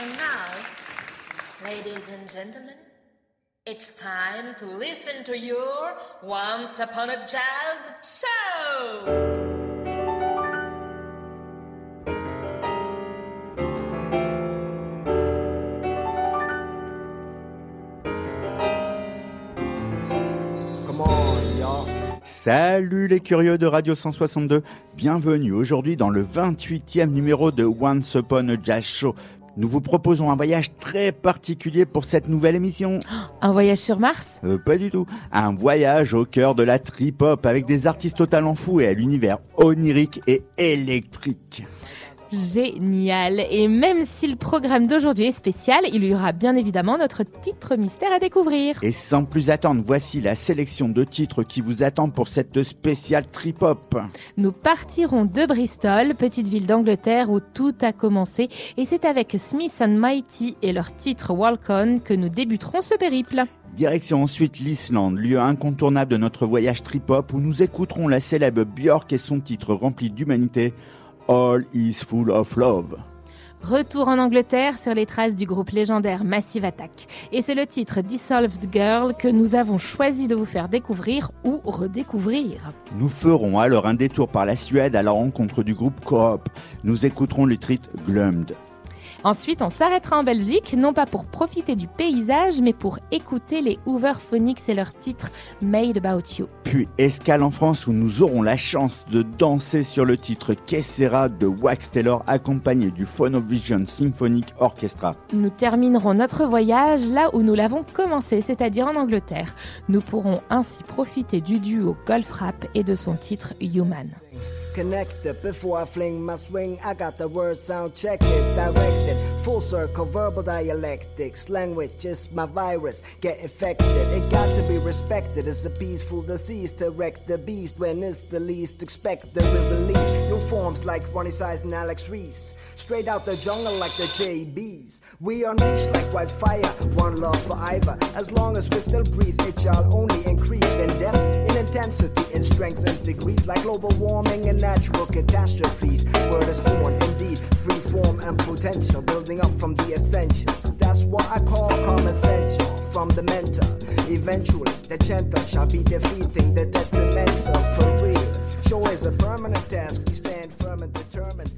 And now, ladies and gentlemen, it's time to listen to your Once Upon a Jazz show! Salut les curieux de Radio 162, bienvenue aujourd'hui dans le 28e numéro de Once Upon a Jazz Show. Nous vous proposons un voyage très particulier pour cette nouvelle émission. Un voyage sur Mars? Euh, Pas du tout. Un voyage au cœur de la trip-hop avec des artistes au talent fou et à l'univers onirique et électrique. Génial. Et même si le programme d'aujourd'hui est spécial, il y aura bien évidemment notre titre mystère à découvrir. Et sans plus attendre, voici la sélection de titres qui vous attendent pour cette spéciale trip-hop. Nous partirons de Bristol, petite ville d'Angleterre où tout a commencé. Et c'est avec Smith and Mighty et leur titre Walk On que nous débuterons ce périple. Direction ensuite l'Islande, lieu incontournable de notre voyage trip-hop où nous écouterons la célèbre Björk et son titre rempli d'humanité All is full of love. Retour en Angleterre sur les traces du groupe légendaire Massive Attack. Et c'est le titre Dissolved Girl que nous avons choisi de vous faire découvrir ou redécouvrir. Nous ferons alors un détour par la Suède à la rencontre du groupe Coop. Nous écouterons le titre Glummed. Ensuite, on s'arrêtera en Belgique, non pas pour profiter du paysage, mais pour écouter les Hooverphonics et leur titre Made About You. Puis escale en France où nous aurons la chance de danser sur le titre Kessera de Wax Taylor accompagné du Phonovision Symphonic Orchestra. Nous terminerons notre voyage là où nous l'avons commencé, c'est-à-dire en Angleterre. Nous pourrons ainsi profiter du duo Golf Rap et de son titre Human. Connected. Before I fling my swing, I got the word sound check it, directed. Full circle, verbal dialectics. Language is my virus, get infected. It got to be respected. It's a peaceful disease to wreck the beast when it's the least expected. We release new forms like Ronnie Size and Alex Reese. Straight out the jungle like the JBs. We unleash like wildfire, one love for either. As long as we still breathe, it shall only increase in depth, in intensity, in strength and degrees, like global warming and natural catastrophes. Word is born, indeed, free form and potential, building up from the essentials. That's what I call common sense from the mentor. Eventually, the gentle shall be defeating the detrimental for real. Show is a permanent task, we stand firm and determined.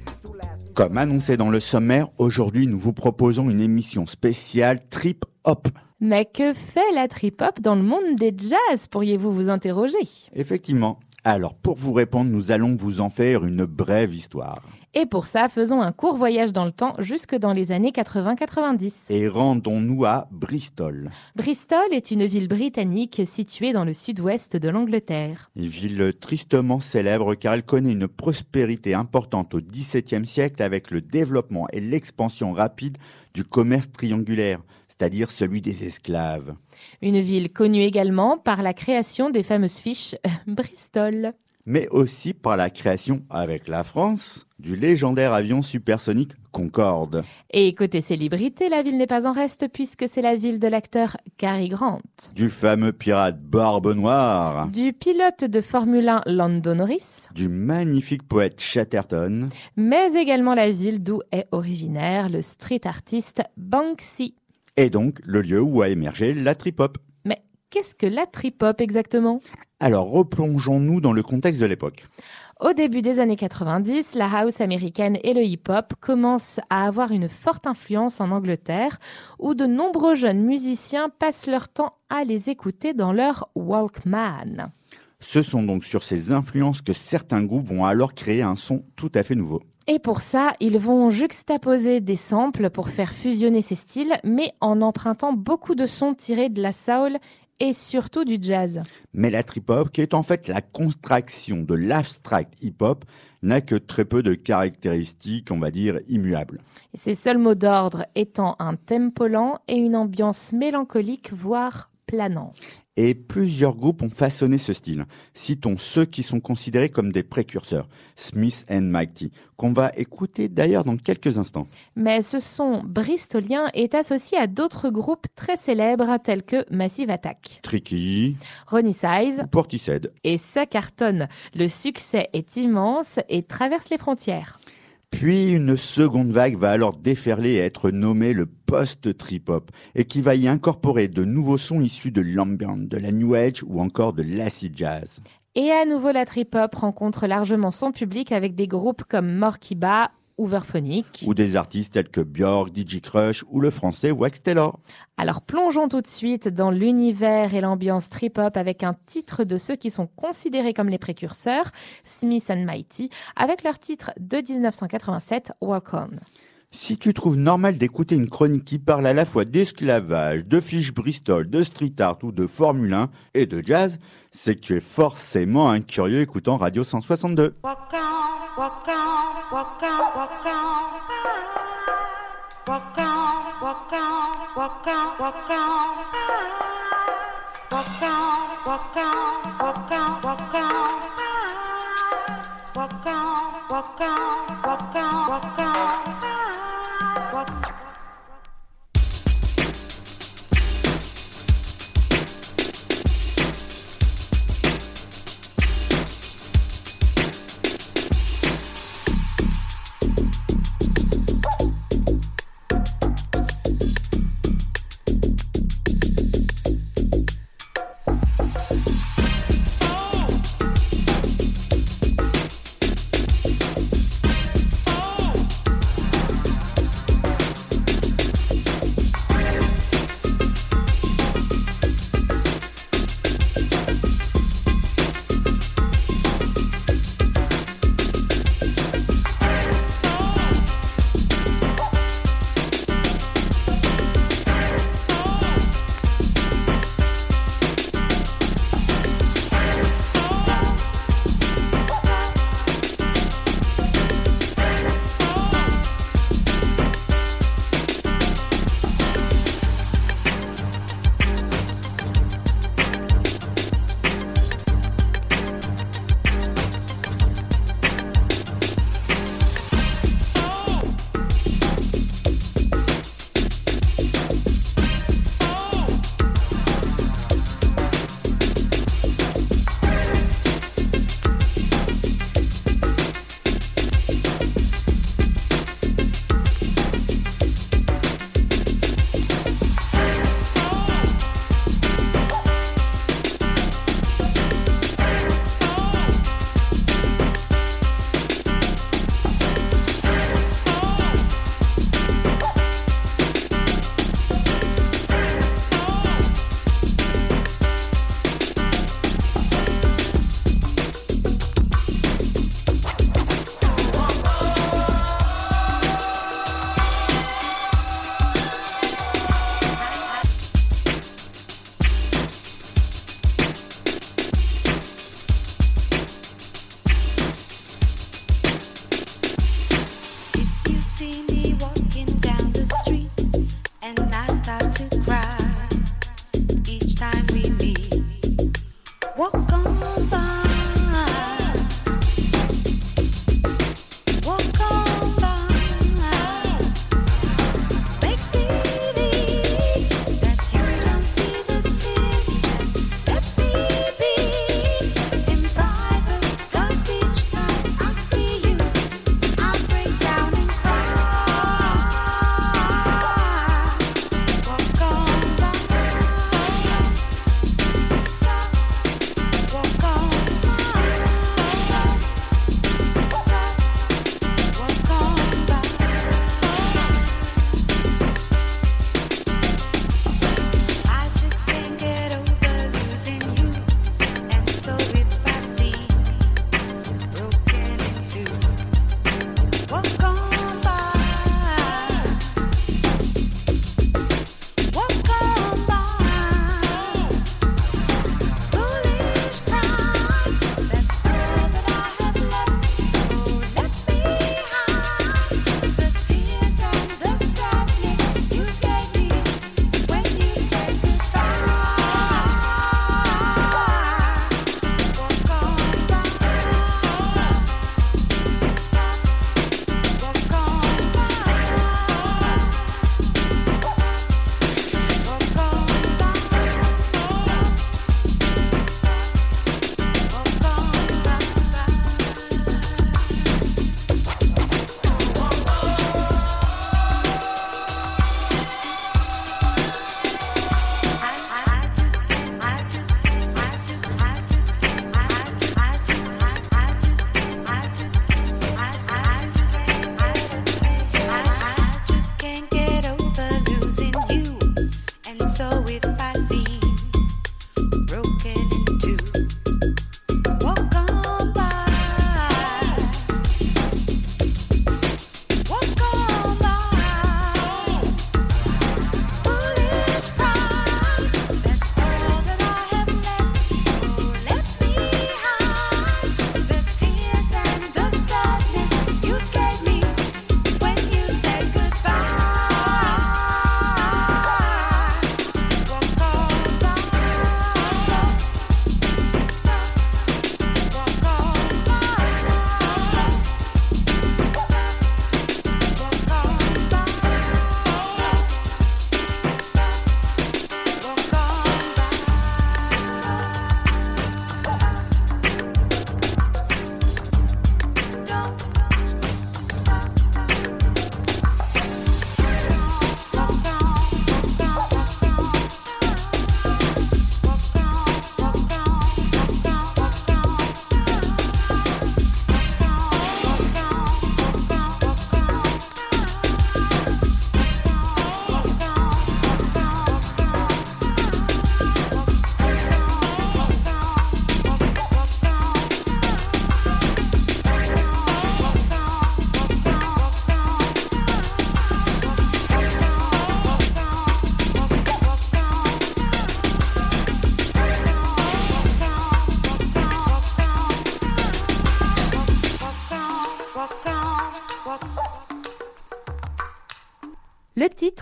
Comme annoncé dans le sommaire, aujourd'hui nous vous proposons une émission spéciale Trip Hop. Mais que fait la trip hop dans le monde des jazz, pourriez-vous vous interroger? Effectivement. Alors pour vous répondre, nous allons vous en faire une brève histoire. Et pour ça, faisons un court voyage dans le temps jusque dans les années 80-90. Et rendons-nous à Bristol. Bristol est une ville britannique située dans le sud-ouest de l'Angleterre. Une ville tristement célèbre car elle connaît une prospérité importante au XVIIe siècle avec le développement et l'expansion rapide du commerce triangulaire, c'est-à-dire celui des esclaves. Une ville connue également par la création des fameuses fiches Bristol mais aussi par la création avec la France du légendaire avion supersonique Concorde. Et côté célébrité, la ville n'est pas en reste puisque c'est la ville de l'acteur Cary Grant. Du fameux pirate Barbe Noire. Du pilote de Formule 1 Lando Norris. Du magnifique poète Chatterton. Mais également la ville d'où est originaire le street artiste Banksy. Et donc le lieu où a émergé la trip-hop. Qu'est-ce que la trip-hop exactement? Alors replongeons-nous dans le contexte de l'époque. Au début des années 90, la house américaine et le hip-hop commencent à avoir une forte influence en Angleterre, où de nombreux jeunes musiciens passent leur temps à les écouter dans leur Walkman. Ce sont donc sur ces influences que certains groupes vont alors créer un son tout à fait nouveau. Et pour ça, ils vont juxtaposer des samples pour faire fusionner ces styles, mais en empruntant beaucoup de sons tirés de la soul et surtout du jazz. Mais la trip-hop, qui est en fait la contraction de l'abstract hip-hop, n'a que très peu de caractéristiques, on va dire, immuables. ses seuls mots d'ordre étant un tempo lent et une ambiance mélancolique, voire et plusieurs groupes ont façonné ce style. Citons ceux qui sont considérés comme des précurseurs, Smith and Mighty, qu'on va écouter d'ailleurs dans quelques instants. Mais ce son bristolien est associé à d'autres groupes très célèbres tels que Massive Attack, Tricky, Ronnie Size, Portishead. Et ça cartonne. Le succès est immense et traverse les frontières. Puis une seconde vague va alors déferler et être nommée le post-trip-hop, et qui va y incorporer de nouveaux sons issus de l'ambient, de la new age ou encore de l'acid jazz. Et à nouveau, la trip-hop rencontre largement son public avec des groupes comme Morkiba Overphonic. Ou des artistes tels que Björk, DJ Crush ou le français Wax Taylor. Alors plongeons tout de suite dans l'univers et l'ambiance trip-hop avec un titre de ceux qui sont considérés comme les précurseurs, Smith and Mighty, avec leur titre de 1987, Walk On. Si tu trouves normal d'écouter une chronique qui parle à la fois d'esclavage, de fiches Bristol, de street art ou de Formule 1 et de jazz, c'est que tu es forcément un curieux écoutant Radio 162.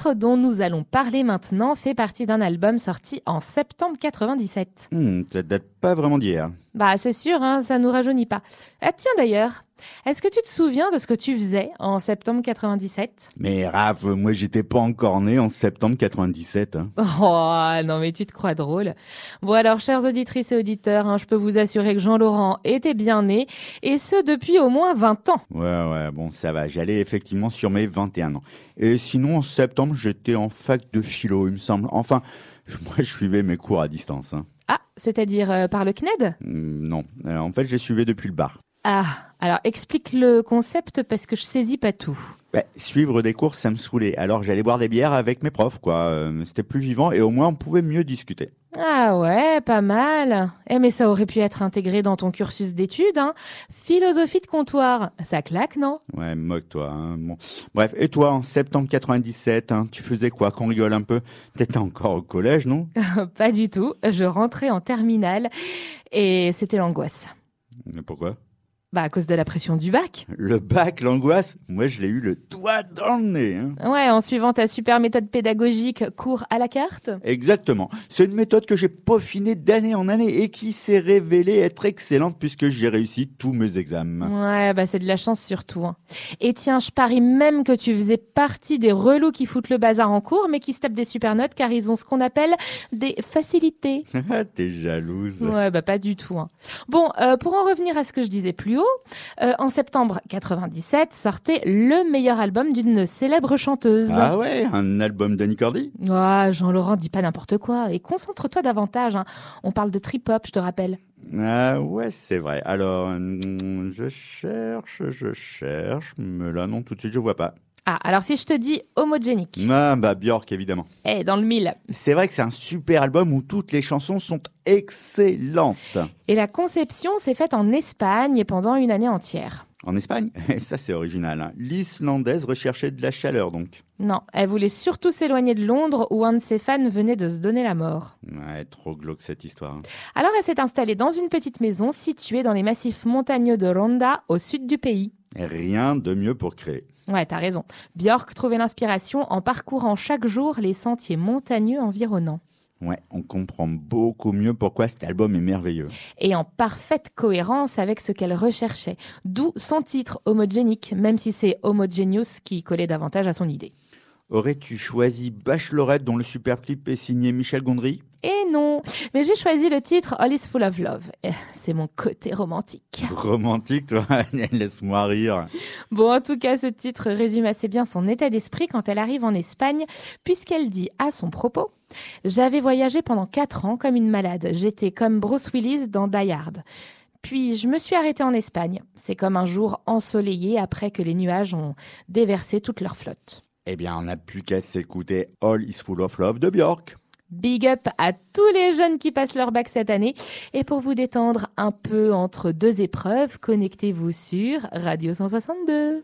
Dont nous allons parler maintenant fait partie d'un album sorti en septembre 97. Hmm, ça date pas vraiment d'hier. Bah c'est sûr, hein, ça nous rajeunit pas. Ah, tiens d'ailleurs, est-ce que tu te souviens de ce que tu faisais en septembre 97 Mais Raph, moi j'étais pas encore né en septembre 97. hein. Oh non mais tu te crois drôle. Bon alors chères auditrices et auditeurs, hein, je peux vous assurer que Jean-Laurent était bien né, et ce depuis au moins 20 ans. Ouais, ouais, bon, ça va. J'allais effectivement sur mes 21 ans. Et sinon, en septembre, j'étais en fac de philo, il me semble. Enfin, moi, je suivais mes cours à distance. Hein. Ah, c'est-à-dire euh, par le CNED Hmm, Non, Euh, en fait, je les suivais depuis le bar. Ah, alors explique le concept parce que je saisis pas tout. Bah, suivre des cours, ça me saoulait. Alors, j'allais boire des bières avec mes profs, quoi. Euh, C'était plus vivant et au moins, on pouvait mieux discuter. Ah ouais, pas mal. Eh mais ça aurait pu être intégré dans ton cursus d'études, hein. Philosophie de comptoir, ça claque, non? Ouais, moque-toi. Hein. Bon. Bref, et toi, en septembre 97, hein, tu faisais quoi? Qu'on rigole un peu T'étais encore au collège, non? Pas du tout. Je rentrais en terminale et c'était l'angoisse. Mais pourquoi? Bah à cause de la pression du bac. Le bac, l'angoisse Moi, je l'ai eu le doigt dans le nez. Hein. Ouais, en suivant ta super méthode pédagogique cours à la carte. Exactement. C'est une méthode que j'ai peaufinée d'année en année et qui s'est révélée être excellente puisque j'ai réussi tous mes examens. Ouais, bah c'est de la chance surtout. hein. Et tiens, je parie même que tu faisais partie des relous qui foutent le bazar en cours, mais qui se tapent des super notes car ils ont ce qu'on appelle des facilités. Ah, T'es jalouse. Ouais, bah pas du tout. hein. Bon, euh, pour en revenir à ce que je disais plus euh, en septembre 97 sortait le meilleur album d'une célèbre chanteuse. Ah ouais, un album d'Annie Cordy Jean-Laurent, dis pas n'importe quoi et concentre-toi davantage. hein. On parle de trip-hop, je te rappelle. Ah ouais, c'est vrai. Alors, hum, je cherche, je cherche, mais là non, tout de suite je vois pas. Ah, alors si je te dis homogénique, Ah bah Björk évidemment. eh, dans le mille. C'est vrai que c'est un super album où toutes les chansons sont excellentes. Et la conception s'est faite en Espagne pendant une année entière. En Espagne, ça c'est original. hein. L'Islandaise recherchait de la chaleur donc. Non, elle voulait surtout s'éloigner de Londres où un de ses fans venait de se donner la mort. Ouais, trop glauque cette histoire. hein. Alors elle s'est installée dans une petite maison située dans les massifs montagneux de Ronda, au sud du pays. Et Rien de mieux pour créer. Ouais, t'as raison. Björk trouvait l'inspiration en parcourant chaque jour les sentiers montagneux environnants. Ouais, on comprend beaucoup mieux pourquoi cet album est merveilleux. Et en parfaite cohérence avec ce qu'elle recherchait. D'où son titre homogénique, même si c'est Homogeneous qui collait davantage à son idée. Aurais-tu choisi Bachelorette dont le super clip est signé Michel Gondry? Et non, mais j'ai choisi le titre All is Full of Love. Eh, C'est mon côté romantique. Romantique, toi Laisse-moi rire. Bon, en tout cas, ce titre résume assez bien son état d'esprit quand elle arrive en Espagne, puisqu'elle dit à son propos J'avais voyagé pendant quatre ans comme une malade. J'étais comme Bruce Willis dans Die Hard. Puis je me suis arrêtée en Espagne. C'est comme un jour ensoleillé après que les nuages ont déversé toute leur flotte. Eh bien, on n'a plus qu'à s'écouter All is Full of Love de Björk. Big up à tous les jeunes qui passent leur bac cette année. Et pour vous détendre un peu entre deux épreuves, connectez-vous sur Radio 162.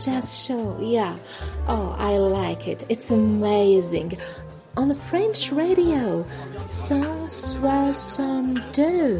Jazz show. Yeah. Oh, I like it. It's amazing. On the French radio. 162.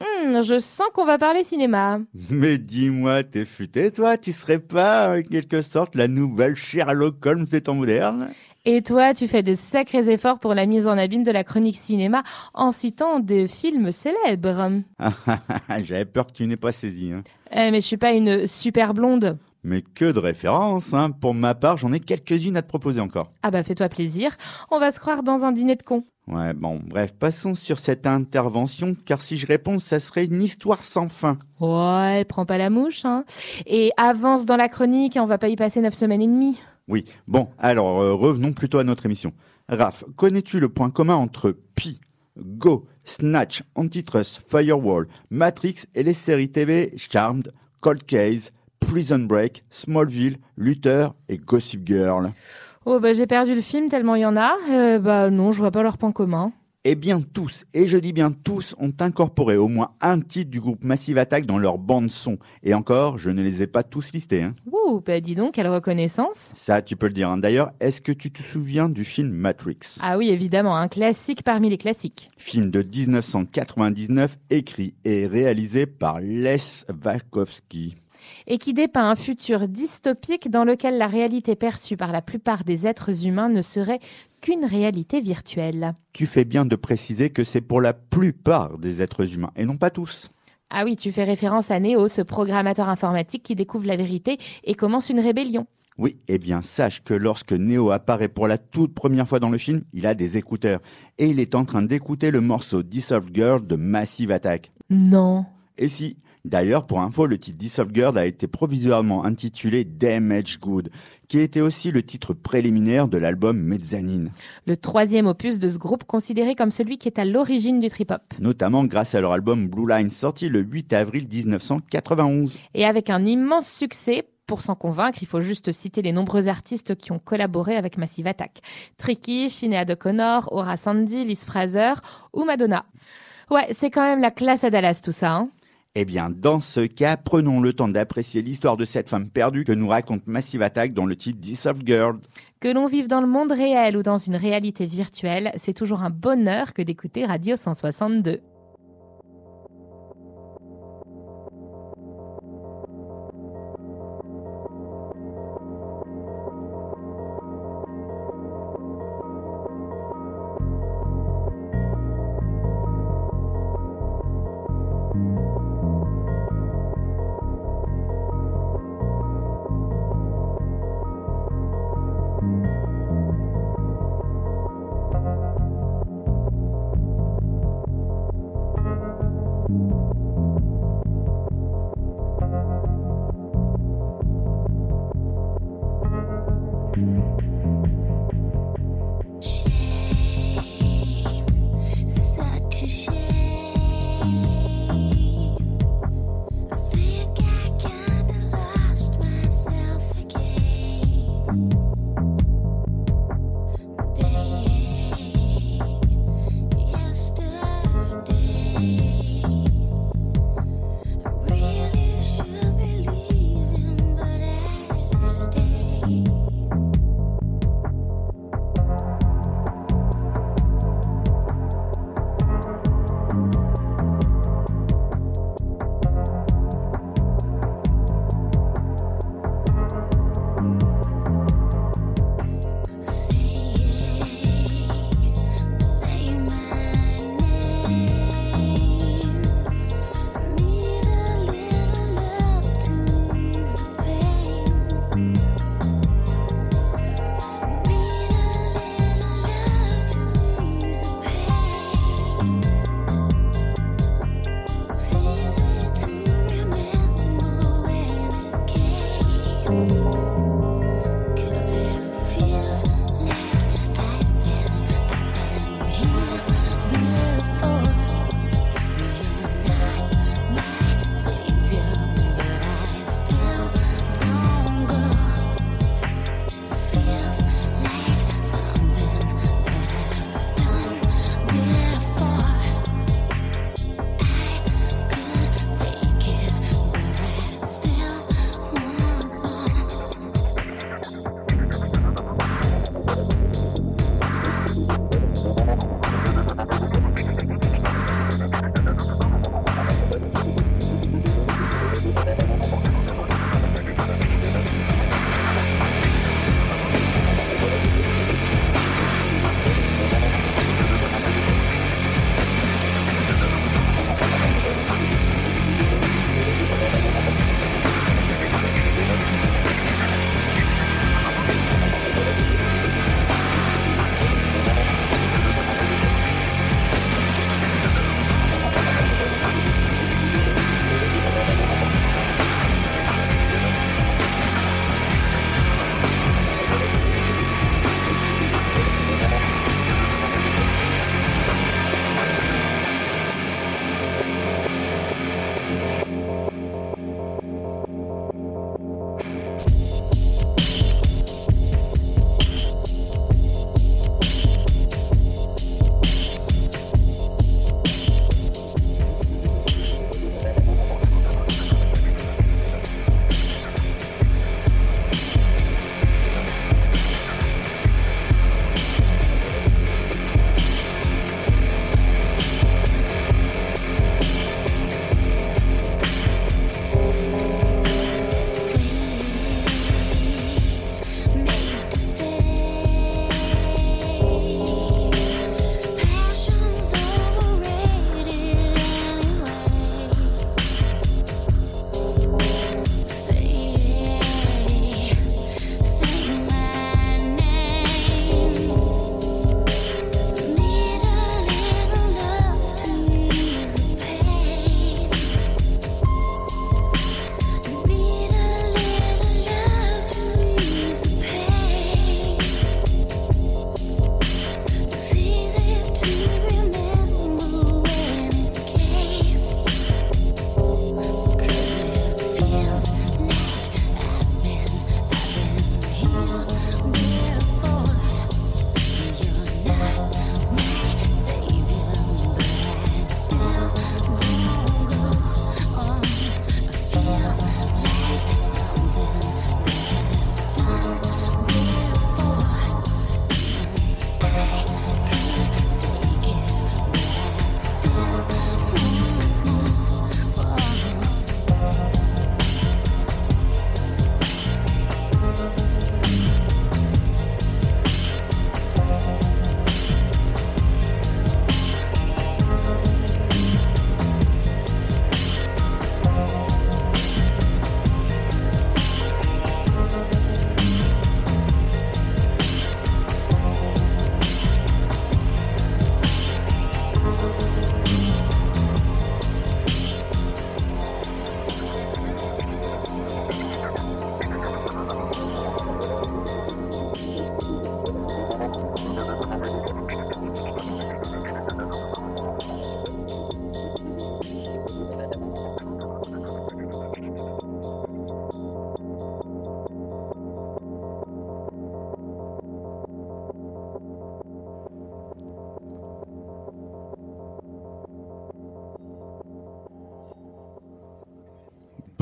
Hmm, je sens qu'on va parler cinéma. Mais dis-moi, t'es futé, toi? Tu serais pas, en quelque sorte, la nouvelle Sherlock Holmes des temps modernes? Et toi, tu fais de sacrés efforts pour la mise en abîme de la chronique cinéma en citant des films célèbres. J'avais peur que tu n'aies pas saisi. Hein. Eh, mais je suis pas une super blonde. Mais que de références, hein. Pour ma part, j'en ai quelques-unes à te proposer encore. Ah bah fais-toi plaisir, on va se croire dans un dîner de cons. Ouais, bon, bref, passons sur cette intervention, car si je réponds, ça serait une histoire sans fin. Ouais, prends pas la mouche, hein. Et avance dans la chronique, on va pas y passer neuf semaines et demie. Oui, bon, alors euh, revenons plutôt à notre émission. Raph, connais-tu le point commun entre Pi, Go, Snatch, Antitrust, Firewall, Matrix et les séries TV Charmed, Cold Case, Prison Break, Smallville, Luther et Gossip Girl? Oh bah j'ai perdu le film tellement il y en a. Euh, bah non, je vois pas leur point commun. Eh bien tous, et je dis bien tous, ont incorporé au moins un titre du groupe Massive Attack dans leur bande son. Et encore, je ne les ai pas tous listés. Hein. Ouh, bah dis donc, quelle reconnaissance. Ça, tu peux le dire. hein. D'ailleurs, est-ce que tu te souviens du film Matrix? Ah oui, évidemment, un classique parmi les classiques. Film de 1999, écrit et réalisé par Les Wachowski. Et qui dépeint un futur dystopique dans lequel la réalité perçue par la plupart des êtres humains ne serait qu'une réalité virtuelle. Tu fais bien de préciser que c'est pour la plupart des êtres humains, et non pas tous. Ah oui, tu fais référence à Neo, ce programmateur informatique qui découvre la vérité et commence une rébellion. Oui, eh bien sache que lorsque Neo apparaît pour la toute première fois dans le film, il a des écouteurs, et il est en train d'écouter le morceau Dissolved Girl de Massive Attack. Non. Et si D'ailleurs, pour info, le titre Dissolved Girl a été provisoirement intitulé Damage Good, qui était aussi le titre préliminaire de l'album Mezzanine, Le troisième opus de ce groupe considéré comme celui qui est à l'origine du trip-hop. notamment grâce à leur album Blue Line sorti le 8 avril 1991. Et avec un immense succès, pour s'en convaincre, il faut juste citer les nombreux artistes qui ont collaboré avec Massive Attack. Tricky, Sinéad O'Connor, Aura Sandy, Liz Fraser ou Madonna. Ouais, c'est quand même la classe à Dallas tout ça. Hein Eh bien, dans ce cas, prenons le temps d'apprécier l'histoire de cette femme perdue que nous raconte Massive Attack dans le titre Dissolved Girl. que l'on vive dans le monde réel ou dans une réalité virtuelle, c'est toujours un bonheur que d'écouter Radio 162.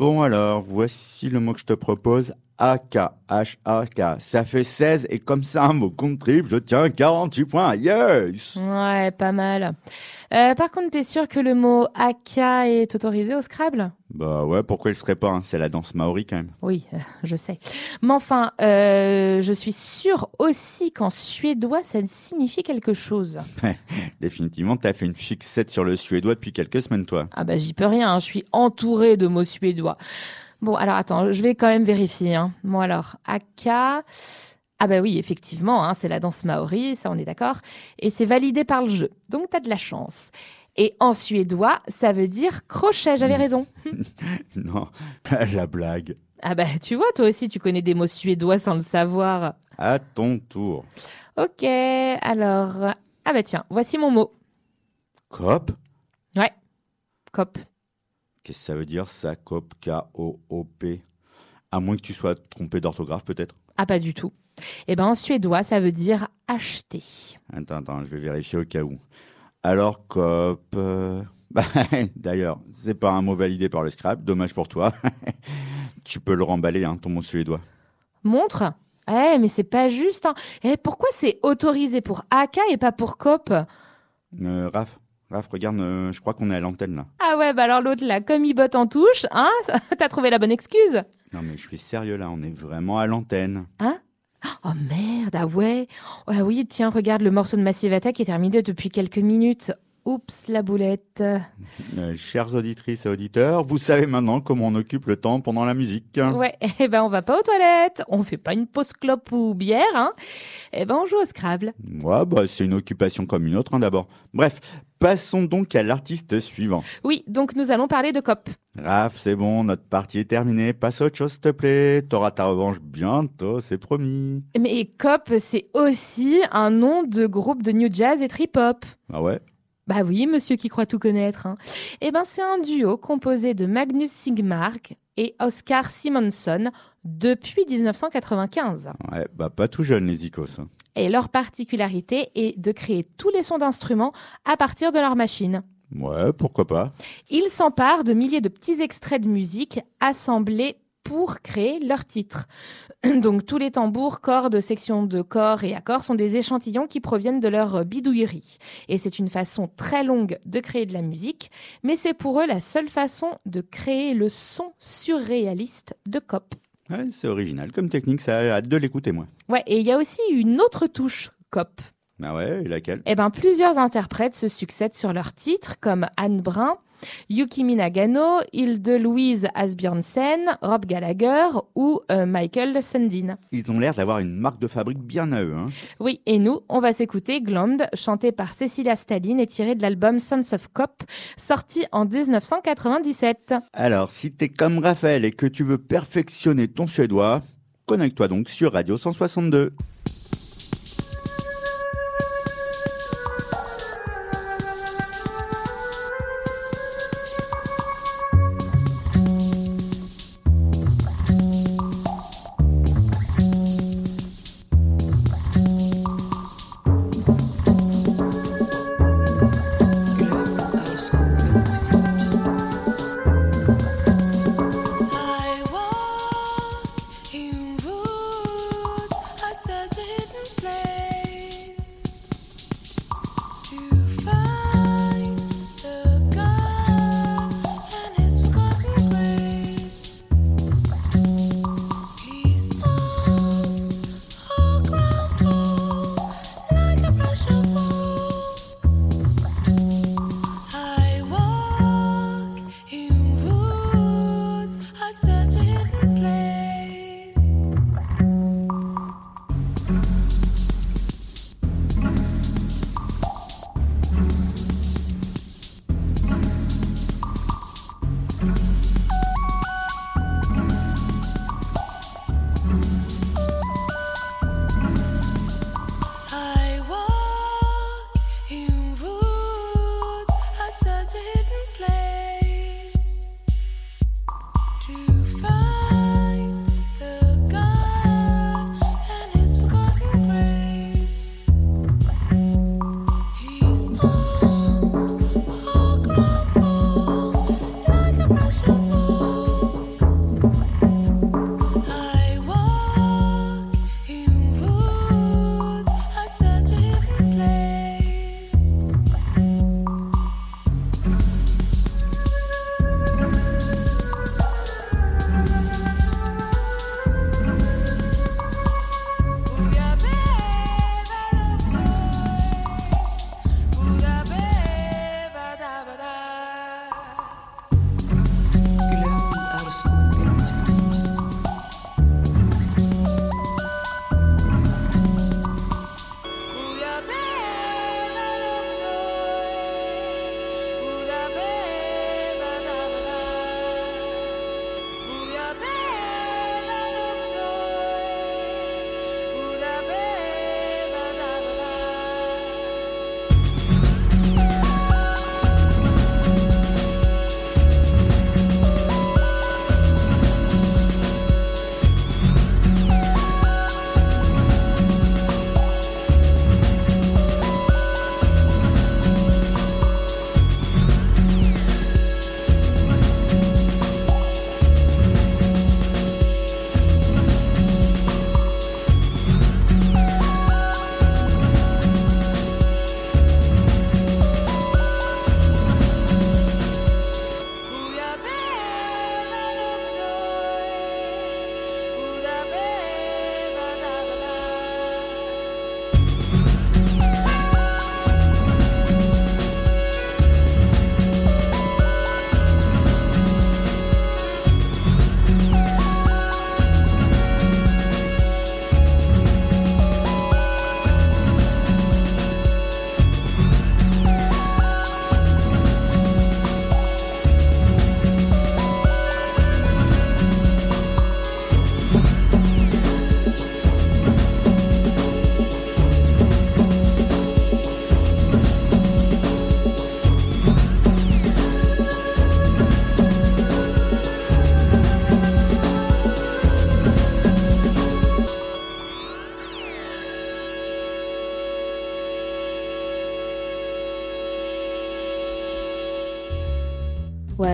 Bon alors, voici le mot que je te propose. AK, H-A-K. Ça fait 16 et comme ça, un mot compte triple, je tiens 48 points. Yes! Ouais, pas mal. Euh, par contre, t'es sûr que le mot aka est autorisé au Scrabble? Bah ouais, pourquoi il serait pas hein? C'est la danse maori quand même. Oui, euh, je sais. Mais enfin, euh, je suis sûre aussi qu'en suédois, ça signifie quelque chose. Définitivement, t'as fait une fixette sur le suédois depuis quelques semaines, toi. Ah bah j'y peux rien, hein, je suis entourée de mots suédois. Bon, alors attends, je vais quand même vérifier. Hein. Bon alors, aka... Ah bah oui, effectivement, hein, c'est la danse maori, ça on est d'accord. Et c'est validé par le jeu, donc t'as de la chance. Et en suédois, ça veut dire crochet, j'avais raison. non, la blague. Ah bah tu vois, toi aussi tu connais des mots suédois sans le savoir. À ton tour. Ok, alors... Ah bah tiens, voici mon mot. Cop Ouais, cop. Qu'est-ce que ça veut dire ça, cop, K-O-O-P À moins que tu sois trompé d'orthographe peut-être? Ah pas du tout. Eh ben en suédois, ça veut dire acheter. Attends, attends, je vais vérifier au cas où. Alors, cop. euh, bah, D'ailleurs, c'est pas un mot validé par le scrap, dommage pour toi. tu peux le remballer, hein, ton mot suédois. Montre Eh, mais c'est pas juste. Hein. Eh, pourquoi c'est autorisé pour AK et pas pour COP? Euh, Raph, Raph, regarde, euh, je crois qu'on est à l'antenne là. Ah ouais, bah alors l'autre là, comme il botte en touche, hein T'as trouvé la bonne excuse Non mais je suis sérieux là, on est vraiment à l'antenne. Hein? Oh merde, ah ouais Ah oui, tiens, regarde, le morceau de Massive Attack est terminé depuis quelques minutes. Oups, la boulette. Euh, chères auditrices et auditeurs, vous savez maintenant comment on occupe le temps pendant la musique. Ouais, eh ben on va pas aux toilettes, on fait pas une pause clope ou bière, hein Eh ben on joue au Scrabble. Ouais, bah c'est une occupation comme une autre hein, d'abord. Bref, passons donc à l'artiste suivant. Oui, donc nous allons parler de COP. Raph, c'est bon, notre partie est terminée. Passe à autre chose, s'il te plaît. T'auras ta revanche bientôt, c'est promis. Mais COP, c'est aussi un nom de groupe de new jazz et trip-hop. Ah ouais? Bah oui, monsieur qui croit tout connaître. Hein. Eh ben, c'est un duo composé de Magnus Sigmark et Oscar Simonson depuis 1995. Ouais, bah pas tout jeune les Icos. hein. Et leur particularité est de créer tous les sons d'instruments à partir de leur machine. Ouais, pourquoi pas. Ils s'emparent de milliers de petits extraits de musique assemblés pour créer leur titre. Donc tous les tambours, cordes, sections de corps et accords sont des échantillons qui proviennent de leur bidouillerie. Et c'est une façon très longue de créer de la musique, mais c'est pour eux la seule façon de créer le son surréaliste de Cop. Ouais, c'est original comme technique, ça a hâte de l'écouter moi. Ouais, et il y a aussi une autre touche Cop. Ah ouais, et laquelle? Eh ben, plusieurs interprètes se succèdent sur leurs titres, comme Anne Brun, Yuki Minagano, Hilde Louise Asbjørnsen, Rob Gallagher ou euh, Michael Sundin. Ils ont l'air d'avoir une marque de fabrique bien à eux. Hein. Oui, et nous, on va s'écouter Glomd, chanté par Cecilia Stalin et tiré de l'album Sons of Cop, sorti en 1997. Alors, si t'es comme Raphaël et que tu veux perfectionner ton suédois, connecte-toi donc sur Radio 162.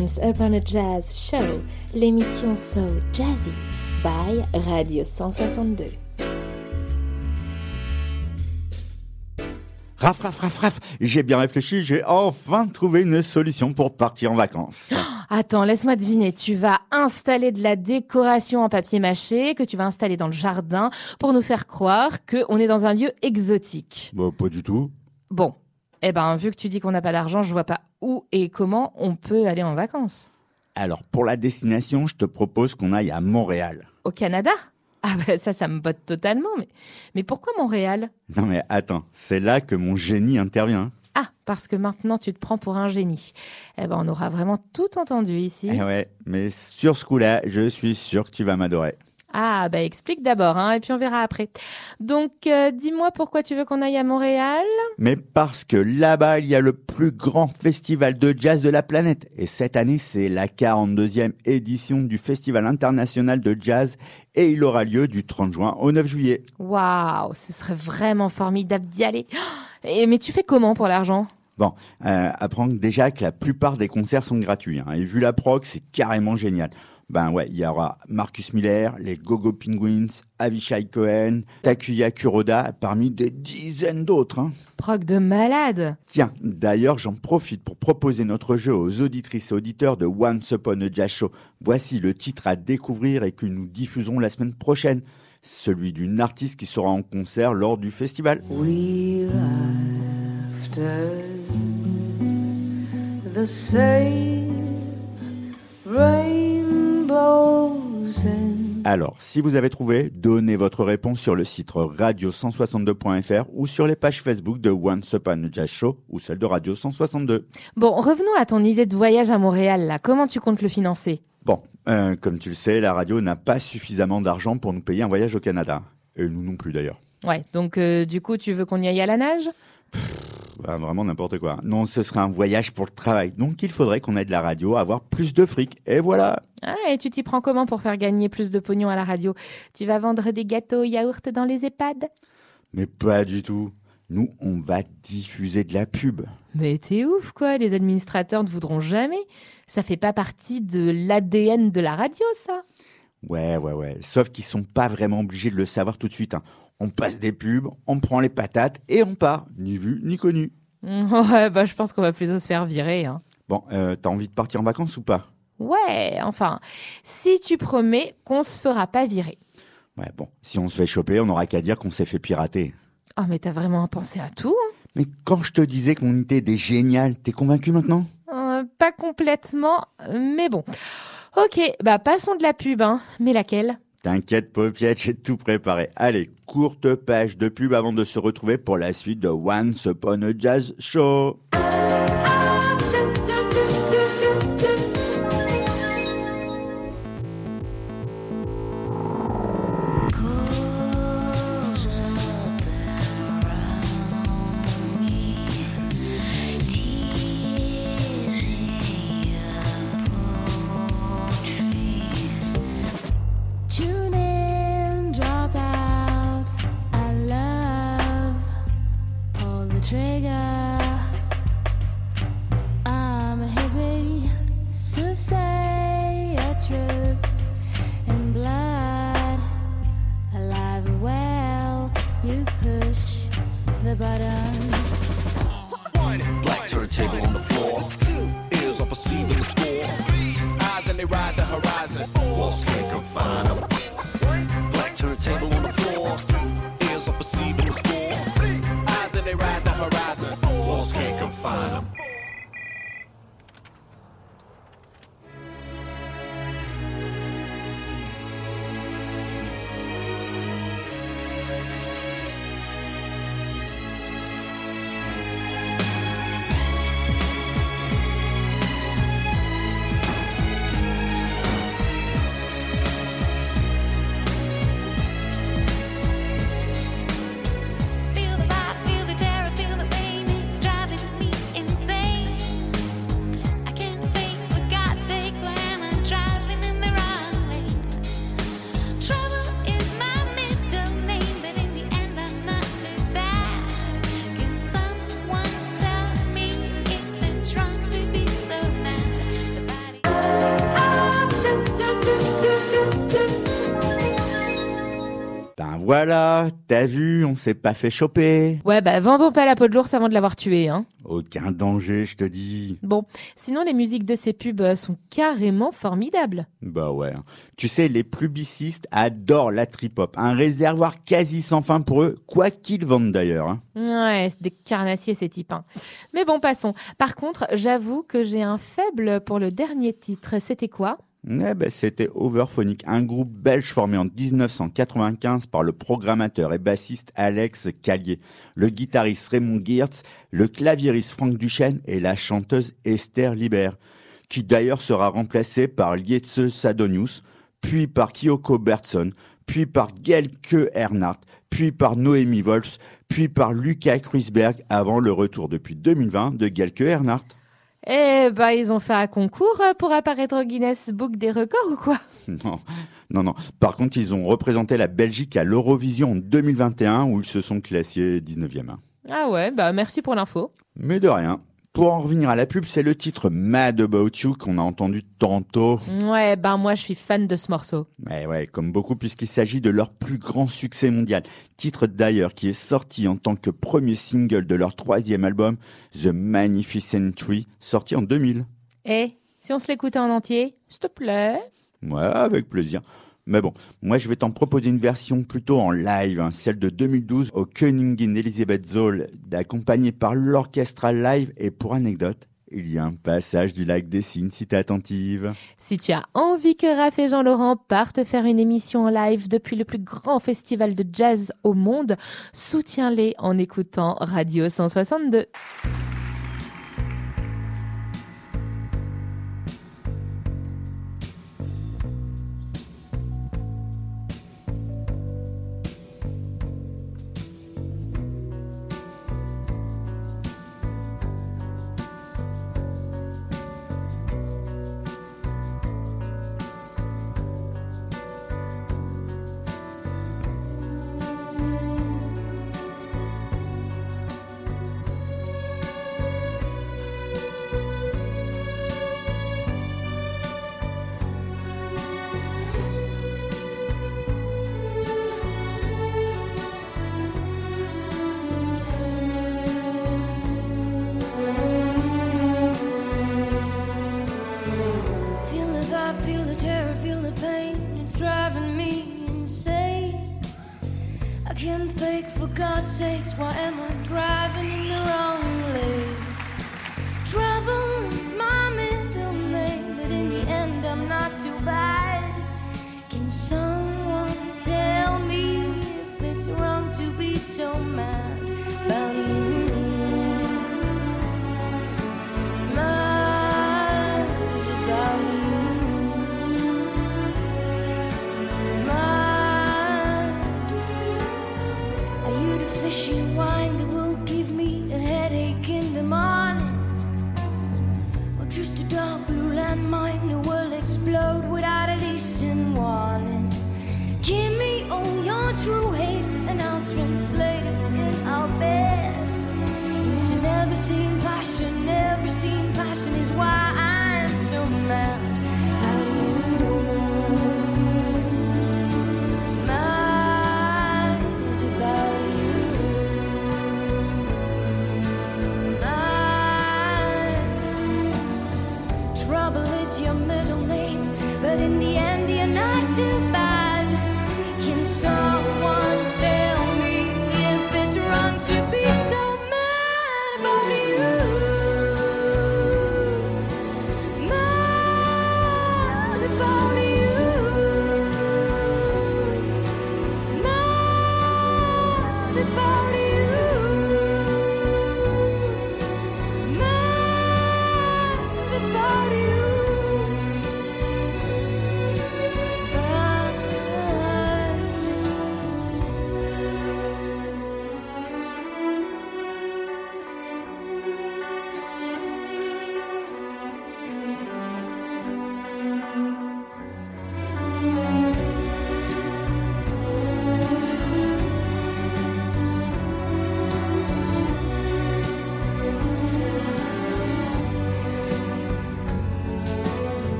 Once Upon a Jazz Show, l'émission So Jazzy by Radio 162. Raf, raf, raf, raf, j'ai bien réfléchi, j'ai enfin trouvé une solution pour partir en vacances. Attends, laisse-moi deviner. Tu vas installer de la décoration en papier mâché que tu vas installer dans le jardin pour nous faire croire qu'on est dans un lieu exotique. Bah, pas du tout. Bon, eh ben, vu que tu dis qu'on n'a pas d'argent, je vois pas où et comment on peut aller en vacances. Alors, pour la destination, je te propose qu'on aille à Montréal. Au Canada? Ah ben ça, ça me botte totalement. Mais, mais pourquoi Montréal? Non mais attends, c'est là que mon génie intervient. Ah, parce que maintenant tu te prends pour un génie. Eh ben, on aura vraiment tout entendu ici. Eh ouais, mais sur ce coup-là, je suis sûr que tu vas m'adorer. Ah, bah explique d'abord, hein, et puis on verra après. Donc, euh, dis-moi pourquoi tu veux qu'on aille à Montréal? Mais parce que là-bas, il y a le plus grand festival de jazz de la planète. Et cette année, c'est la 42e édition du Festival international de jazz. Et il aura lieu du 30 juin au 9 juillet. Waouh, ce serait vraiment formidable d'y aller. Et, mais tu fais comment pour l'argent? Bon, euh, apprendre déjà que la plupart des concerts sont gratuits. hein. et vu la prog, c'est carrément génial. Ben ouais, il y aura Marcus Miller, les Gogo Penguins, Avishai Cohen, Takuya Kuroda, parmi des dizaines d'autres. hein. Prog de malade Tiens, d'ailleurs, j'en profite pour proposer notre jeu aux auditrices et auditeurs de Once Upon a Jazz Show. Voici le titre à découvrir et que nous diffuserons la semaine prochaine. Celui d'une artiste qui sera en concert lors du festival. We after the same and Alors, si vous avez trouvé, donnez votre réponse sur le site radio162.fr ou sur les pages Facebook de Once Upon a Jazz Show ou celle de Radio 162. Bon, revenons à ton idée de voyage à Montréal, là. Comment tu comptes le financer? Bon, euh, comme tu le sais, la radio n'a pas suffisamment d'argent pour nous payer un voyage au Canada. Et nous non plus d'ailleurs. Ouais, donc euh, du coup, tu veux qu'on y aille à la nage? Bah, vraiment n'importe quoi. Non, ce serait un voyage pour le travail. Donc il faudrait qu'on aide la radio à avoir plus de fric. Et voilà. Ah, et tu t'y prends comment pour faire gagner plus de pognon à la radio? Tu vas vendre des gâteaux yaourts dans les EHPAD? Mais pas du tout. Nous, on va diffuser de la pub. Mais t'es ouf, quoi. Les administrateurs ne voudront jamais. Ça fait pas partie de l'ADN de la radio, ça. Ouais, ouais, ouais. Sauf qu'ils sont pas vraiment obligés de le savoir tout de suite. hein. On passe des pubs, on prend les patates et on part. Ni vu, ni connu. Ouais, bah je pense qu'on va plutôt se faire virer. Hein. Bon, euh, t'as envie de partir en vacances ou pas? Ouais, enfin, si tu promets qu'on se fera pas virer. Ouais, bon. Si on se fait choper, on n'aura qu'à dire qu'on s'est fait pirater. Oh, mais t'as vraiment pensé à tout hein Mais quand je te disais qu'on était des géniales, t'es convaincu maintenant? Euh, Pas complètement, mais bon. Ok, bah passons de la pub, hein. Mais laquelle? T'inquiète, Paupiette, j'ai tout préparé. Allez, courte page de pub avant de se retrouver pour la suite de Once Upon a Jazz Show. Voilà, t'as vu, on s'est pas fait choper. Ouais, bah vendons pas la peau de l'ours avant de l'avoir tué, hein. Aucun danger, je te dis. Bon, sinon les musiques de ces pubs euh, sont carrément formidables. Bah ouais. hein. Tu sais, les publicistes adorent la trip-hop. Un réservoir quasi sans fin pour eux, quoi qu'ils vendent d'ailleurs. hein. Ouais, c'est des carnassiers ces types. hein. Mais bon, passons. Par contre, j'avoue que j'ai un faible pour le dernier titre. C'était quoi? Eh ben, c'était Overphonic, un groupe belge formé en 1995 par le programmateur et bassiste Alex Callier, le guitariste Raymond Geertz, le claviériste Franck Duchesne et la chanteuse Esther Libert, qui d'ailleurs sera remplacée par Lietze Sadonius, puis par Kyoko Bertson, puis par Gelke Ernhardt, puis par Noémie Wolfs, puis par Lucas Kruisberg avant le retour depuis 2020 de Gelke Ernhardt. Eh bah, ils ont fait un concours euh, pour apparaître au Guinness Book des records ou quoi? Non, non, non. Par contre, ils ont représenté la Belgique à l'Eurovision en 2021 où ils se sont classés 19e. hein. Ah ouais, bah merci pour l'info. Mais de rien. Pour en revenir à la pub, c'est le titre Mad About You qu'on a entendu tantôt. Ouais, ben moi je suis fan de ce morceau. Ouais, ouais, comme beaucoup puisqu'il s'agit de leur plus grand succès mondial. Titre d'ailleurs qui est sorti en tant que premier single de leur troisième album, The Magnificent Tree, sorti en 2000. Eh, si on se l'écoutait en entier, s'il te plaît Ouais, avec plaisir. Mais bon, moi je vais t'en proposer une version plutôt en live, hein, celle de 2012 au Königin Elisabeth Zoll, accompagnée par l'Orchestra Live. Et pour anecdote, il y a un passage du lac des Cygnes si t'es attentive. Si tu as envie que Raph et Jean-Laurent partent faire une émission en live depuis le plus grand festival de jazz au monde, soutiens-les en écoutant Radio 162.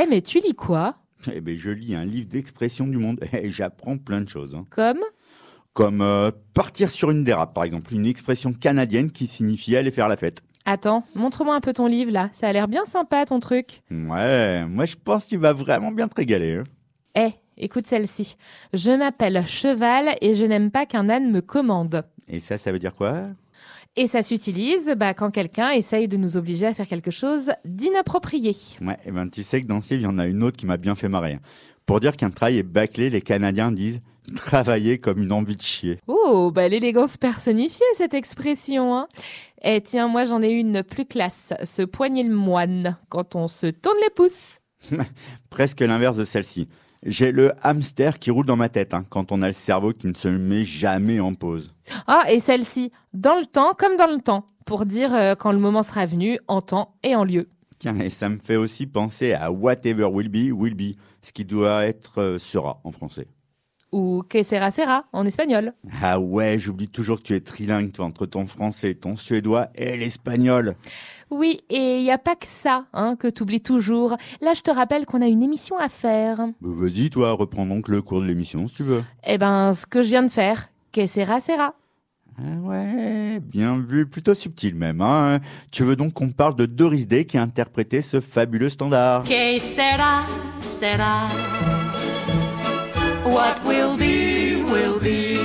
Eh, mais tu lis quoi Eh ben, je lis un livre d'expression du monde et j'apprends plein de choses. hein. Comme Comme euh, partir sur une dérape, par exemple, une expression canadienne qui signifie aller faire la fête. Attends, montre-moi un peu ton livre là. Ça a l'air bien sympa ton truc. Ouais, moi je pense qu'il va vraiment bien te régaler. hein. Eh, écoute celle-ci. Je m'appelle Cheval et je n'aime pas qu'un âne me commande. Et ça, ça veut dire quoi? Et ça s'utilise bah, quand quelqu'un essaye de nous obliger à faire quelque chose d'inapproprié. Ouais, et ben tu sais que dans ce livre, il y en a une autre qui m'a bien fait marrer. Pour dire qu'un travail est bâclé, les Canadiens disent travailler comme une envie de chier. Oh, bah l'élégance personnifiée cette expression. Hein. Eh tiens, moi j'en ai une plus classe. Se poigner le moine quand on se tourne les pouces. Presque l'inverse de celle-ci. J'ai le hamster qui roule dans ma tête hein, quand on a le cerveau qui ne se met jamais en pause. Ah, et celle-ci, dans le temps comme dans le temps, pour dire euh, quand le moment sera venu, en temps et en lieu. Tiens, et ça me fait aussi penser à whatever will be, will be, ce qui doit être euh, sera en français. Ou que sera sera en espagnol. Ah ouais, j'oublie toujours que tu es trilingue toi, entre ton français, ton suédois et l'espagnol. Oui, et il n'y a pas que ça hein, que tu oublies toujours. Là, je te rappelle qu'on a une émission à faire. Bah, Vas-y toi, reprends donc le cours de l'émission si tu veux. Eh ben, ce que je viens de faire, que sera sera. Ah ouais, bien vu, plutôt subtil même. Hein. Tu veux donc qu'on parle de Doris Day qui a interprété ce fabuleux standard Que sera, sera. What will be, will be.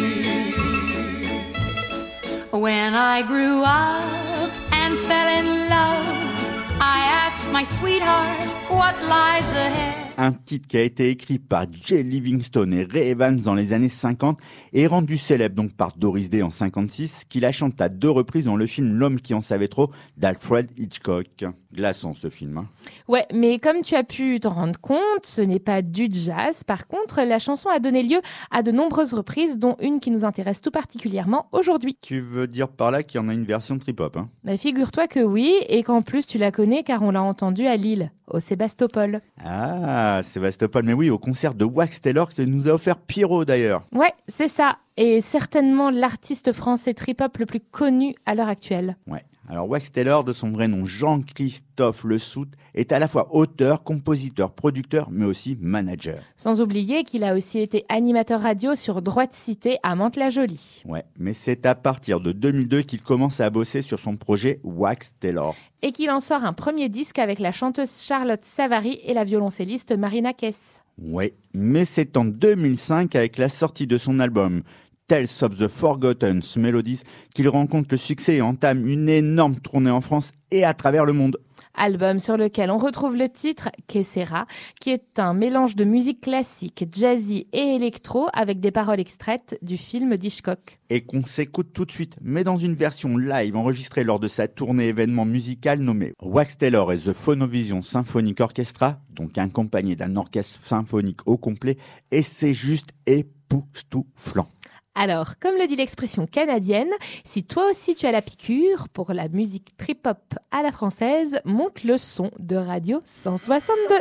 When I grew up and fell in love, I asked my sweetheart what lies ahead. Un titre qui a été écrit par Jay Livingstone et Ray Evans dans les années 50 et rendu célèbre donc par Doris Day en 56, qui la chante à deux reprises dans le film L'homme qui en savait trop d'Alfred Hitchcock. Glaçant ce film. hein. Ouais, mais comme tu as pu t'en rendre compte, ce n'est pas du jazz. Par contre, la chanson a donné lieu à de nombreuses reprises, dont une qui nous intéresse tout particulièrement aujourd'hui. Tu veux dire par là qu'il y en a une version trip-hop hein? Bah, Figure-toi que oui, et qu'en plus tu la connais car on l'a entendue à Lille, au Sébastopol. Ah, Sébastopol, mais oui, au concert de Wax Taylor que nous a offert Pierrot d'ailleurs. Ouais, c'est ça. Et certainement l'artiste français trip-hop le plus connu à l'heure actuelle. Ouais. Alors Wax Taylor, de son vrai nom Jean-Christophe Le Sout, est à la fois auteur, compositeur, producteur, mais aussi manager. Sans oublier qu'il a aussi été animateur radio sur Droite Cité à Mantes-la-Jolie. Ouais, mais c'est à partir de 2002 qu'il commence à bosser sur son projet Wax Taylor. Et qu'il en sort un premier disque avec la chanteuse Charlotte Savary et la violoncelliste Marina Kess. Ouais, mais c'est en 2005 avec la sortie de son album Tales of the Forgotten Melodies qu'il rencontre le succès et entame une énorme tournée en France et à travers le monde. Album sur lequel on retrouve le titre Que sera, qui est un mélange de musique classique, jazzy et électro avec des paroles extraites du film d'Hitchcock. Et qu'on s'écoute tout de suite, mais dans une version live enregistrée lors de sa tournée événement musical nommée Wax Taylor et The Phonovision Symphonic Orchestra, donc accompagné d'un orchestre symphonique au complet, et c'est juste époustouflant. Alors, comme le dit l'expression canadienne, si toi aussi tu as la piqûre pour la musique trip-hop à la française, monte le son de Radio 162.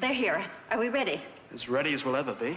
They're here. Are we ready? As ready as we'll ever be.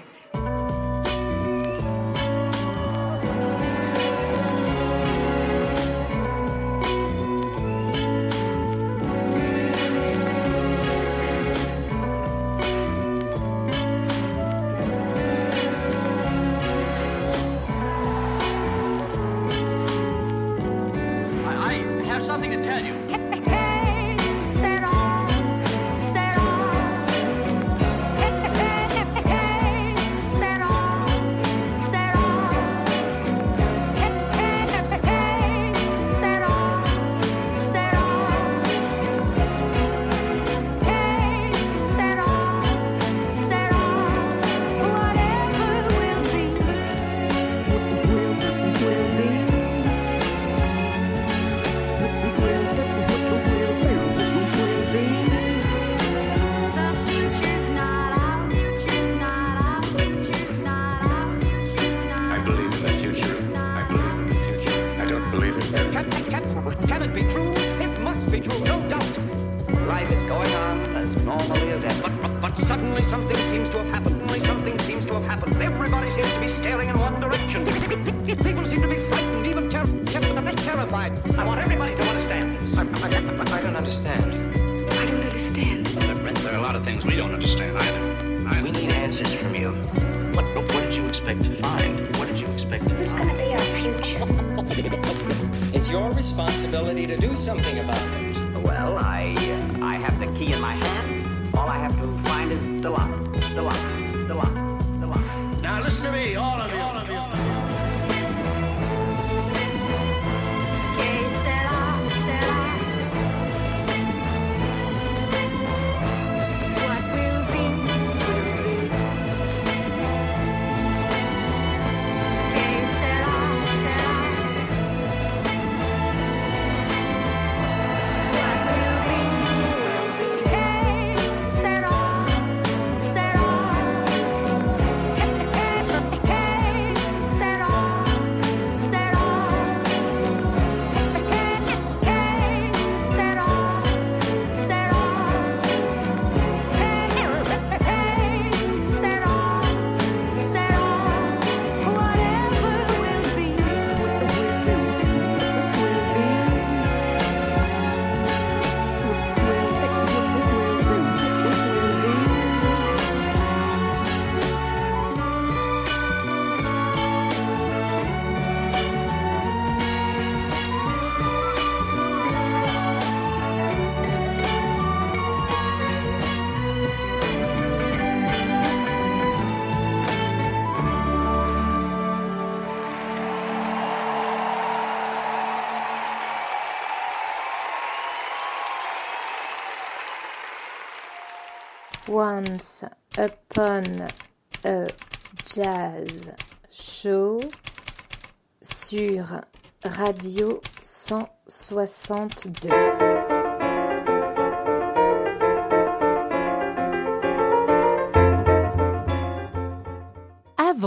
Once upon a jazz show sur Radio 162.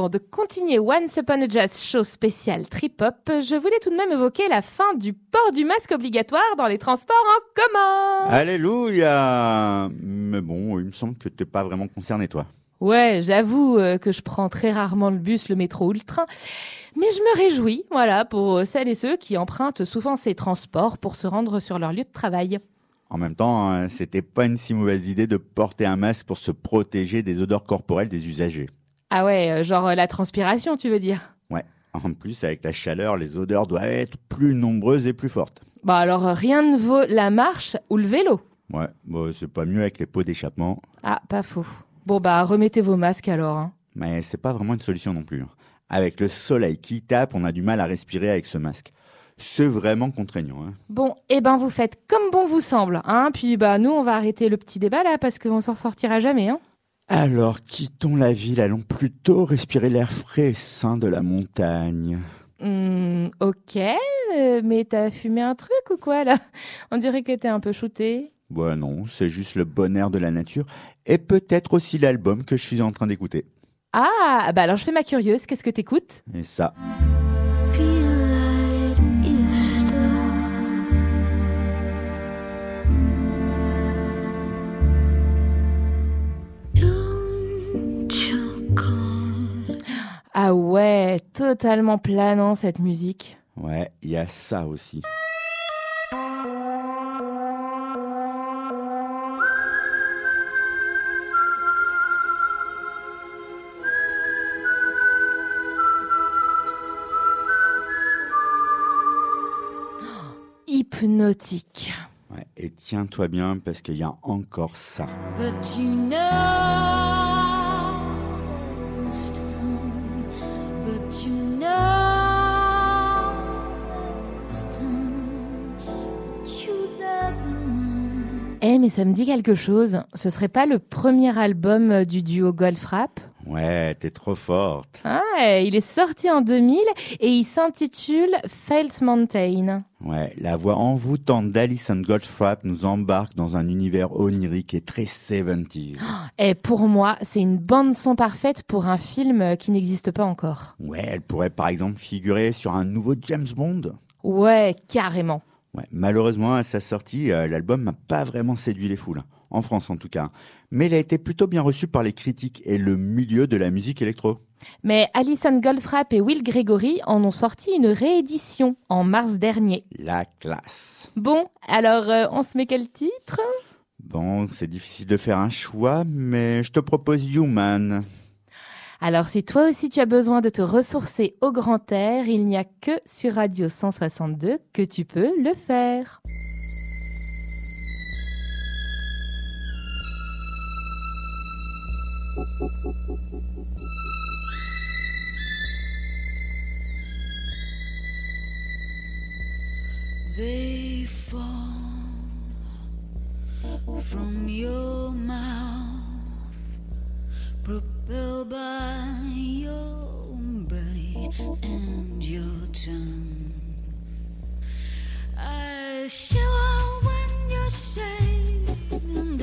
Avant de continuer Once Upon a Jazz Show spécial Trip Hop, je voulais tout de même évoquer la fin du port du masque obligatoire dans les transports en commun. Alléluia Mais bon, il me semble que t'es pas vraiment concerné, toi. Ouais, j'avoue euh, que je prends très rarement le bus, le métro ou le train, mais je me réjouis, voilà, pour celles et ceux qui empruntent souvent ces transports pour se rendre sur leur lieu de travail. En même temps, hein, c'était pas une si mauvaise idée de porter un masque pour se protéger des odeurs corporelles des usagers. Ah ouais, euh, genre euh, la transpiration, tu veux dire? Ouais. En plus, avec la chaleur, les odeurs doivent être plus nombreuses et plus fortes. Bah alors euh, rien ne vaut la marche ou le vélo. Ouais, bon, c'est pas mieux avec les pots d'échappement, Ah, pas faux. Bon bah remettez vos masques alors. hein. mais c'est pas vraiment une solution non plus. hein. Avec le soleil qui tape, on a du mal à respirer avec ce masque. C'est vraiment contraignant. Hein. Bon, eh ben vous faites comme bon vous semble, hein. Puis bah nous on va arrêter le petit débat là parce qu'on s'en sortira jamais, hein. Alors, quittons la ville, allons plutôt respirer l'air frais et sain de la montagne. Hmm, ok, euh, mais t'as fumé un truc ou quoi là? On dirait que t'es un peu shooté. Bah non, c'est juste le bon air de la nature et peut-être aussi l'album que je suis en train d'écouter. Ah, bah alors je fais ma curieuse, qu'est-ce que t'écoutes? Et ça, Ah totalement planant cette musique. ouais, il y a ça aussi. Hypnotique. Ouais, et tiens-toi bien parce qu'il y a encore ça. But you know, mais ça me dit quelque chose. Ce serait pas le premier album euh, du duo Goldfrapp Ouais, t'es trop forte. Ah, il est sorti en 2000 et il s'intitule Felt Mountain. Ouais, la voix envoûtante d'Alison Goldfrapp nous embarque dans un univers onirique et très 70s. Et pour moi, c'est une bande son parfaite pour un film euh, qui n'existe pas encore. Ouais, elle pourrait par exemple figurer sur un nouveau James Bond. Ouais, carrément. Ouais, malheureusement, à sa sortie, euh, l'album n'a pas vraiment séduit les foules. En France, en tout cas. Mais il a été plutôt bien reçu par les critiques et le milieu de la musique électro. Mais Alison Goldfrapp et Will Gregory en ont sorti une réédition en mars dernier. La classe. Bon, alors euh, on se met quel titre? Bon, c'est difficile de faire un choix, mais je te propose Human. Alors si toi aussi tu as besoin de te ressourcer au grand air, il n'y a que sur Radio 162 que tu peux le faire. And your tongue. I shiver when you say, and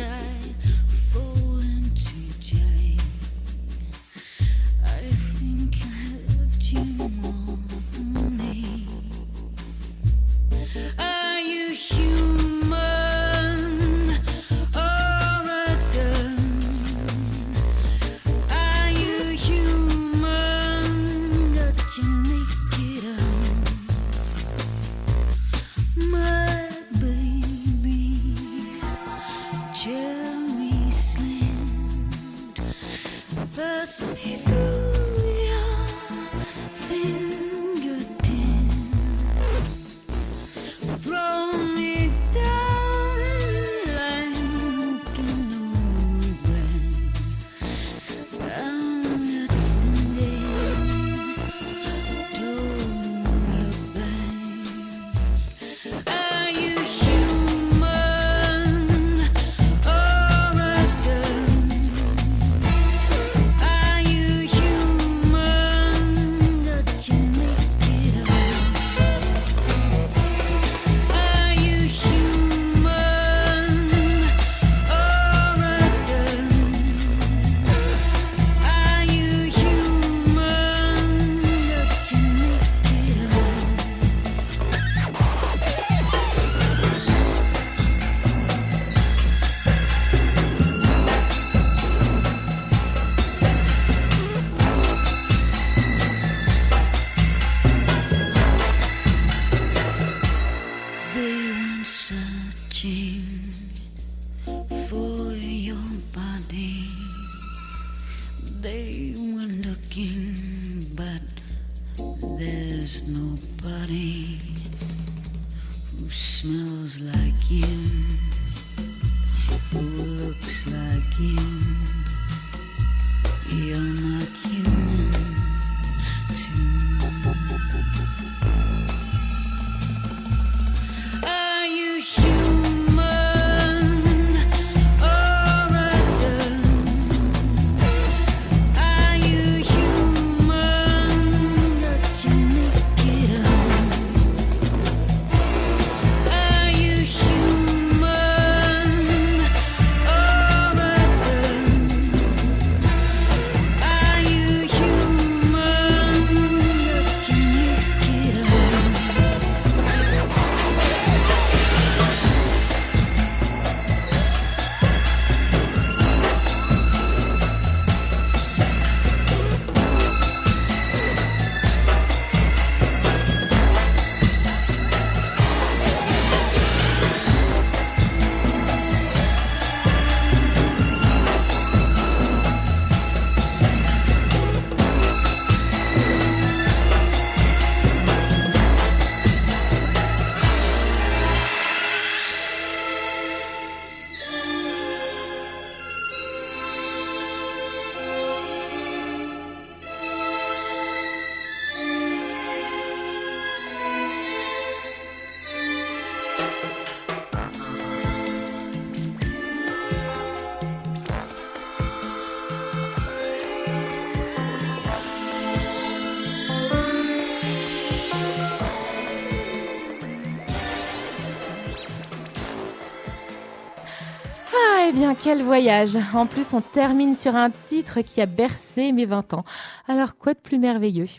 bien, quel voyage En plus, on termine sur un titre qui a bercé mes 20 ans. Alors, quoi de plus merveilleux?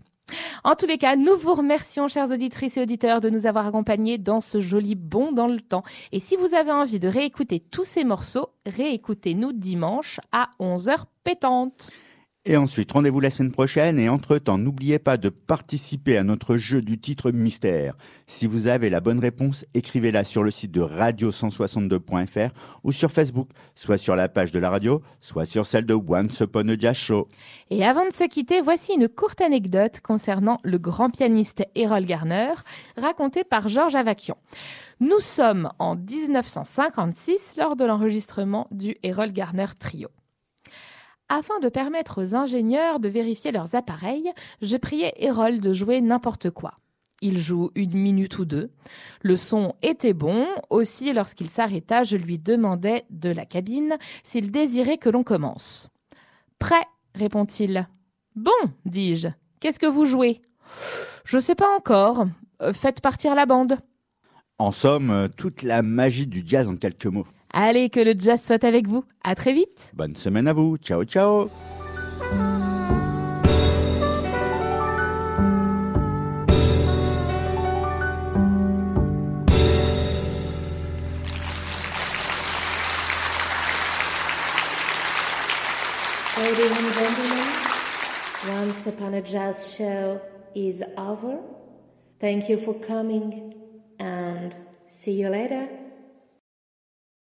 En tous les cas, nous vous remercions, chères auditrices et auditeurs, de nous avoir accompagnés dans ce joli bond dans le temps. Et si vous avez envie de réécouter tous ces morceaux, réécoutez-nous dimanche à 11h pétante. Et ensuite, rendez-vous la semaine prochaine et entre-temps, n'oubliez pas de participer à notre jeu du titre mystère. Si vous avez la bonne réponse, écrivez-la sur le site de radio162.fr ou sur Facebook, soit sur la page de la radio, soit sur celle de Once Upon a Show. Et avant de se quitter, voici une courte anecdote concernant le grand pianiste Errol Garner, racontée par Georges Avakian. Nous sommes en 1956 lors de l'enregistrement du Errol Garner Trio. Afin de permettre aux ingénieurs de vérifier leurs appareils, je priais Errol de jouer n'importe quoi. Il joue une minute ou deux. Le son était bon. Aussi, lorsqu'il s'arrêta, je lui demandai de la cabine s'il désirait que l'on commence. Prêt, répond-il. Bon, dis-je. Qu'est-ce que vous jouez? Je sais pas encore. Euh, Faites partir la bande. En somme, toute la magie du jazz en quelques mots. Allez, que le jazz soit avec vous. À très vite. Bonne semaine à vous. Ciao, ciao. Ladies and gentlemen, Once Upon a Jazz show is over. Thank you for coming and see you later.